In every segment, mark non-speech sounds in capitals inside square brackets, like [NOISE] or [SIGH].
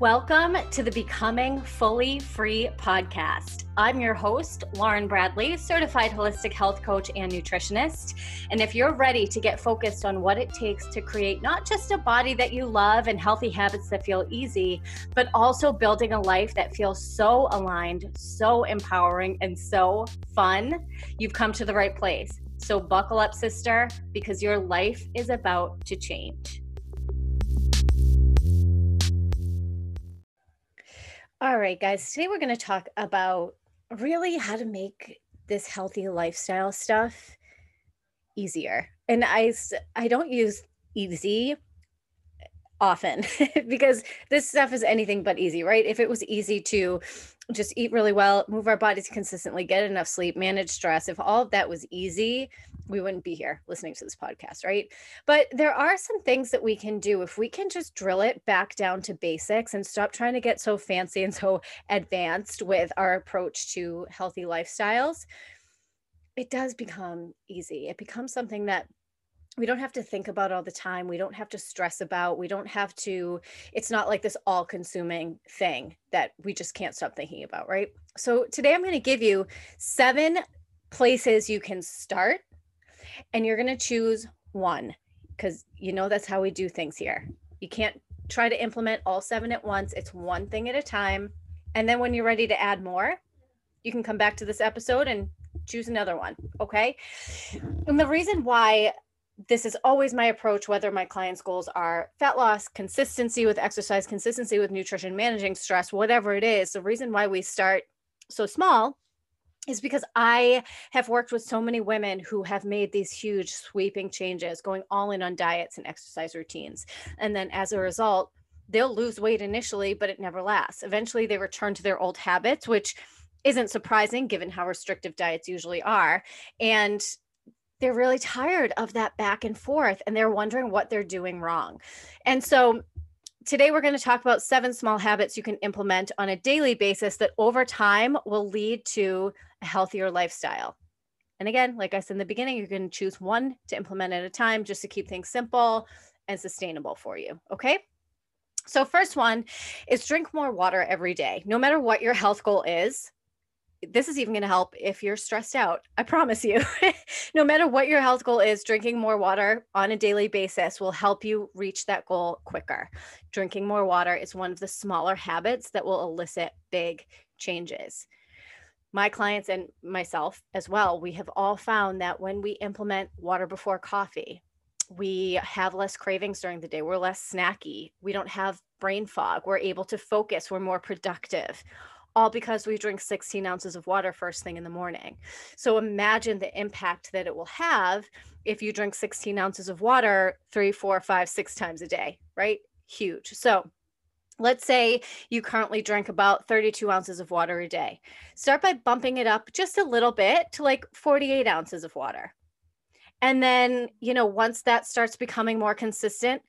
Welcome to the Becoming Fully Free podcast. I'm your host, Lauren Bradley, certified holistic health coach and nutritionist. And if you're ready to get focused on what it takes to create not just a body that you love and healthy habits that feel easy, but also building a life that feels so aligned, so empowering, and so fun, you've come to the right place. So buckle up, sister, because your life is about to change. All right, guys, today we're going to talk about really how to make this healthy lifestyle stuff easier. And I I don't use easy often [LAUGHS] because this stuff is anything but easy, right? If it was easy to just eat really well, move our bodies consistently, get enough sleep, manage stress, if all of that was easy, we wouldn't be here listening to this podcast, right? But there are some things that we can do if we can just drill it back down to basics and stop trying to get so fancy and so advanced with our approach to healthy lifestyles. It does become easy. It becomes something that we don't have to think about all the time we don't have to stress about we don't have to it's not like this all consuming thing that we just can't stop thinking about right? So today i'm going to give you seven places you can start and you're going to choose one because you know that's how we do things here. You can't try to implement all seven at once it's one thing at a time and then when you're ready to add more you can come back to this episode and choose another one okay? And the reason why this is always my approach, whether my clients' goals are fat loss, consistency with exercise, consistency with nutrition, managing stress, whatever it is. The reason why we start so small is because I have worked with so many women who have made these huge sweeping changes, going all in on diets and exercise routines. And then as a result, they'll lose weight initially, but it never lasts. Eventually, they return to their old habits, which isn't surprising given how restrictive diets usually are. And they're really tired of that back and forth and they're wondering what they're doing wrong. And so today we're going to talk about seven small habits you can implement on a daily basis that over time will lead to a healthier lifestyle. And again, like I said in the beginning, you're going to choose one to implement at a time just to keep things simple and sustainable for you. Okay. So, first one is drink more water every day. No matter what your health goal is, this is even going to help if you're stressed out. I promise you. [LAUGHS] no matter what your health goal is, drinking more water on a daily basis will help you reach that goal quicker. Drinking more water is one of the smaller habits that will elicit big changes. My clients and myself as well, we have all found that when we implement water before coffee, we have less cravings during the day. We're less snacky. We don't have brain fog. We're able to focus. We're more productive all because we drink 16 ounces of water first thing in the morning. So imagine the impact that it will have if you drink 16 ounces of water three, four, five, six times a day, right? Huge. So let's say you currently drink about 32 ounces of water a day. Start by bumping it up just a little bit to like 48 ounces of water. And then, you know, once that starts becoming more consistent,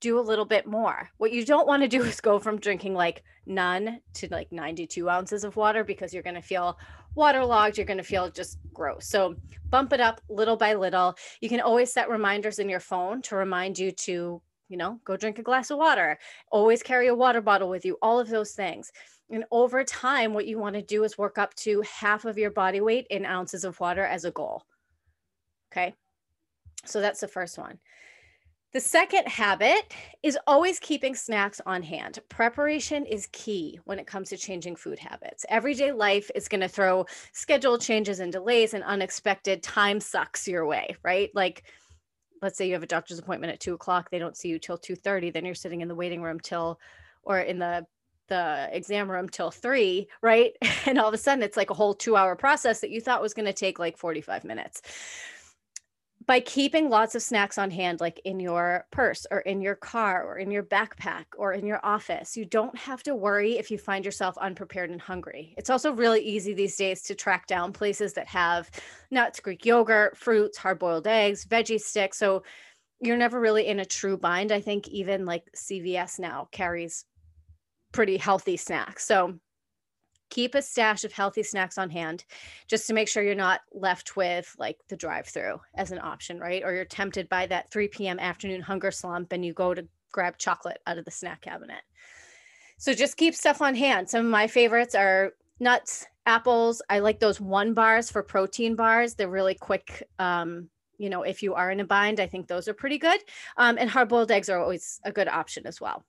do a little bit more. What you don't want to do [LAUGHS] is go from drinking like none to like 92 ounces of water because you're going to feel waterlogged. You're going to feel just gross. So bump it up little by little. You can always set reminders in your phone to remind you to, you know, go drink a glass of water. Always carry a water bottle with you, all of those things. And over time, what you want to do is work up to half of your body weight in ounces of water as a goal. Okay. So that's the first one. The second habit is always keeping snacks on hand. Preparation is key when it comes to changing food habits. Everyday life is going to throw schedule changes and delays and unexpected time sucks your way, right? Like, let's say you have a doctor's appointment at two o'clock, they don't see you till two thirty, then you're sitting in the waiting room till, or in the the exam room till three, right? [LAUGHS] And all of a sudden, it's like a whole two hour process that you thought was going to take like 45 minutes by keeping lots of snacks on hand, like in your purse or in your car or in your backpack or in your office, you don't have to worry if you find yourself unprepared and hungry. It's also really easy these days to track down places that have nuts, Greek yogurt, fruits, hard boiled eggs, veggie sticks. So you're never really in a true bind. I think even like CVS now carries pretty healthy snacks. So keep a stash of healthy snacks on hand just to make sure you're not left with like the drive through as an option, right? Or you're tempted by that 3 p.m. afternoon hunger slump and you go to grab chocolate out of the snack cabinet. So just keep stuff on hand. Some of my favorites are nuts, apples. I like those one bars for protein bars. They're really quick. Um, you know, if you are in a bind, I think those are pretty good. Um, and hard boiled eggs are always a good option as well.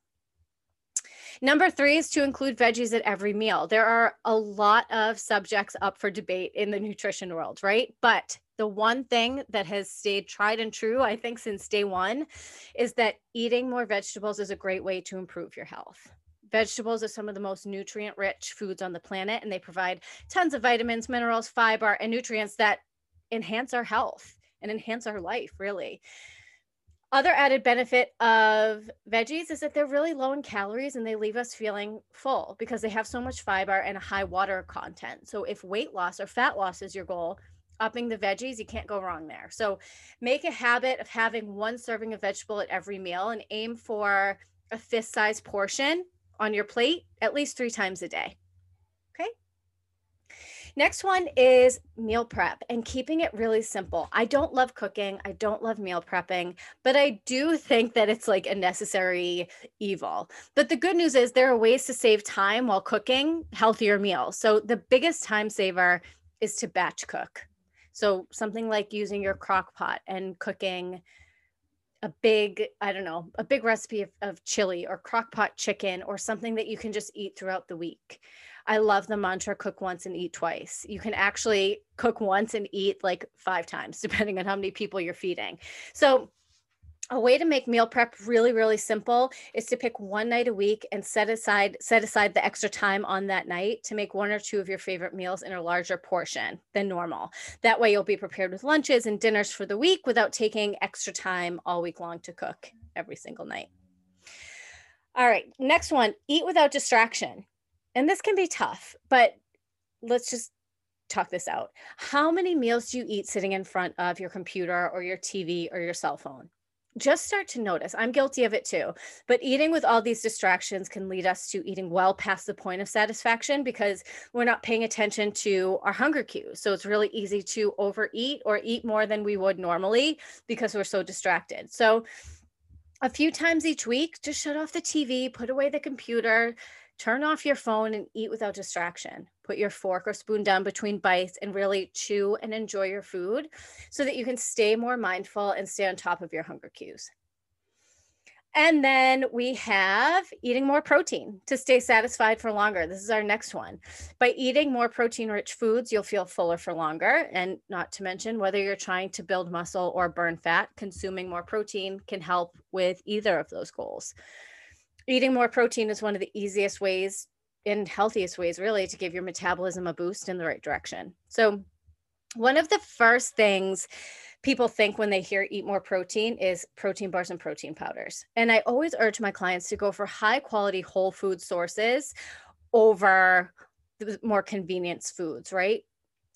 Number three is to include veggies at every meal. There are a lot of subjects up for debate in the nutrition world, right? But the one thing that has stayed tried and true, I think, since day one is that eating more vegetables is a great way to improve your health. Vegetables are some of the most nutrient rich foods on the planet, and they provide tons of vitamins, minerals, fiber, and nutrients that enhance our health and enhance our life, really. Other added benefit of veggies is that they're really low in calories and they leave us feeling full because they have so much fiber and a high water content. So, if weight loss or fat loss is your goal, upping the veggies, you can't go wrong there. So, make a habit of having one serving of vegetable at every meal and aim for a fist size portion on your plate at least three times a day. Okay. Next one is meal prep and keeping it really simple. I don't love cooking. I don't love meal prepping, but I do think that it's like a necessary evil. But the good news is there are ways to save time while cooking healthier meals. So the biggest time saver is to batch cook. So something like using your crock pot and cooking a big i don't know a big recipe of, of chili or crock pot chicken or something that you can just eat throughout the week. I love the mantra cook once and eat twice. You can actually cook once and eat like five times [LAUGHS] depending on how many people you're feeding. So a way to make meal prep really really simple is to pick one night a week and set aside set aside the extra time on that night to make one or two of your favorite meals in a larger portion than normal. That way you'll be prepared with lunches and dinners for the week without taking extra time all week long to cook every single night. All right next one eat without distraction. And this can be tough but let's just talk this out. How many meals do you eat sitting in front of your computer or your tv or your cell phone just start to notice. I'm guilty of it too. But eating with all these distractions can lead us to eating well past the point of satisfaction because we're not paying attention to our hunger cues. So it's really easy to overeat or eat more than we would normally because we're so distracted. So a few times each week, just shut off the TV, put away the computer, turn off your phone and eat without distraction. Put your fork or spoon down between bites and really chew and enjoy your food so that you can stay more mindful and stay on top of your hunger cues. And then we have eating more protein to stay satisfied for longer. This is our next one. By eating more protein rich foods, you'll feel fuller for longer. And not to mention, whether you're trying to build muscle or burn fat, consuming more protein can help with either of those goals eating more protein is one of the easiest ways and healthiest ways really to give your metabolism a boost in the right direction. So one of the first things people think when they hear eat more protein is protein bars and protein powders. And I always urge my clients to go for high quality whole food sources over the more convenience foods, right?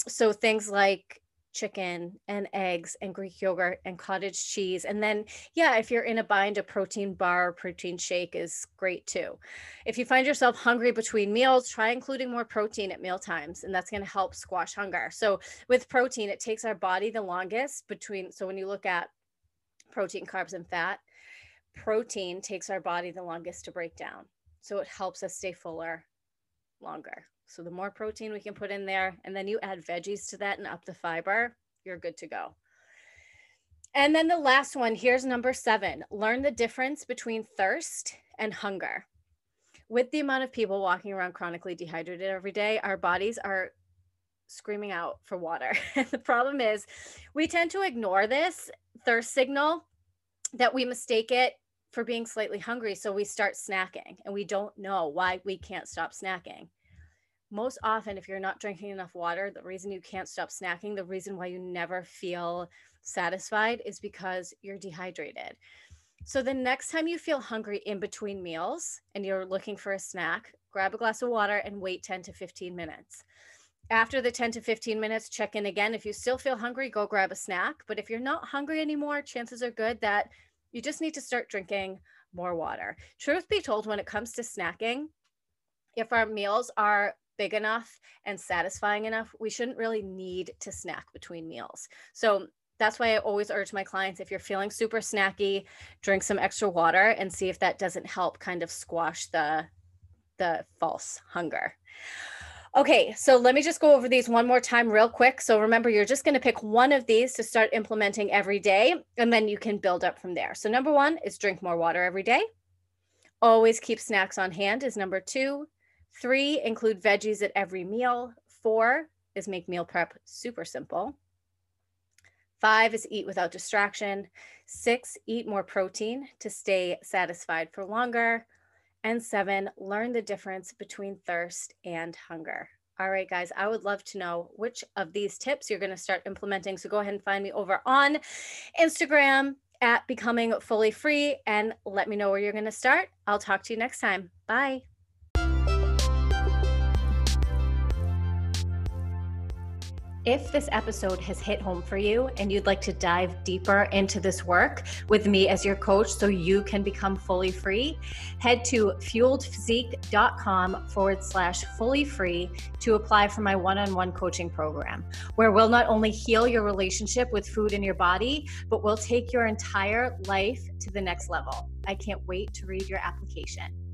So things like chicken and eggs and Greek yogurt and cottage cheese. And then, yeah, if you're in a bind, a protein bar, protein shake is great too. If you find yourself hungry between meals, try including more protein at meal times, and that's going to help squash hunger. So, with protein, it takes our body the longest between. So, when you look at protein, carbs, and fat, protein takes our body the longest to break down. So, it helps us stay fuller longer. So the more protein we can put in there, and then you add veggies to that and up the fiber, you're good to go. And then the last one here's number seven learn the difference between thirst and hunger. With the amount of people walking around chronically dehydrated every day, our bodies are screaming out for water. [LAUGHS] And the problem is, we tend to ignore this thirst signal that we mistake it for being slightly hungry. So we start snacking and we don't know why we can't stop snacking most often if you're not drinking enough water the reason you can't stop snacking the reason why you never feel satisfied is because you're dehydrated. So the next time you feel hungry in between meals and you're looking for a snack grab a glass of water and wait 10 to 15 minutes. After the 10 to 15 minutes check in again. If you still feel hungry go grab a snack. But if you're not hungry anymore chances are good that you just need to start drinking more water. Truth be told when it comes to snacking if our meals are big enough and satisfying enough, we shouldn't really need to snack between meals. So that's why I always urge my clients if you're feeling super snacky, drink some extra water and see if that doesn't help kind of squash the the false hunger. Okay, so let me just go over these one more time, real quick. So remember, you're just going to pick one of these to start implementing every day, and then you can build up from there. So, number one is drink more water every day. Always keep snacks on hand, is number two. Three, include veggies at every meal. Four is make meal prep super simple. Five is eat without distraction. Six, eat more protein to stay satisfied for longer. And seven, learn the difference between thirst and hunger. All right, guys, I would love to know which of these tips you're going to start implementing. So go ahead and find me over on Instagram at Becoming Fully Free and let me know where you're going to start. I'll talk to you next time. Bye. If this episode has hit home for you and you'd like to dive deeper into this work with me as your coach so you can become fully free, head to fueledphysique.com forward slash fully free to apply for my one on one coaching program, where we'll not only heal your relationship with food in your body, but we'll take your entire life to the next level. I can't wait to read your application.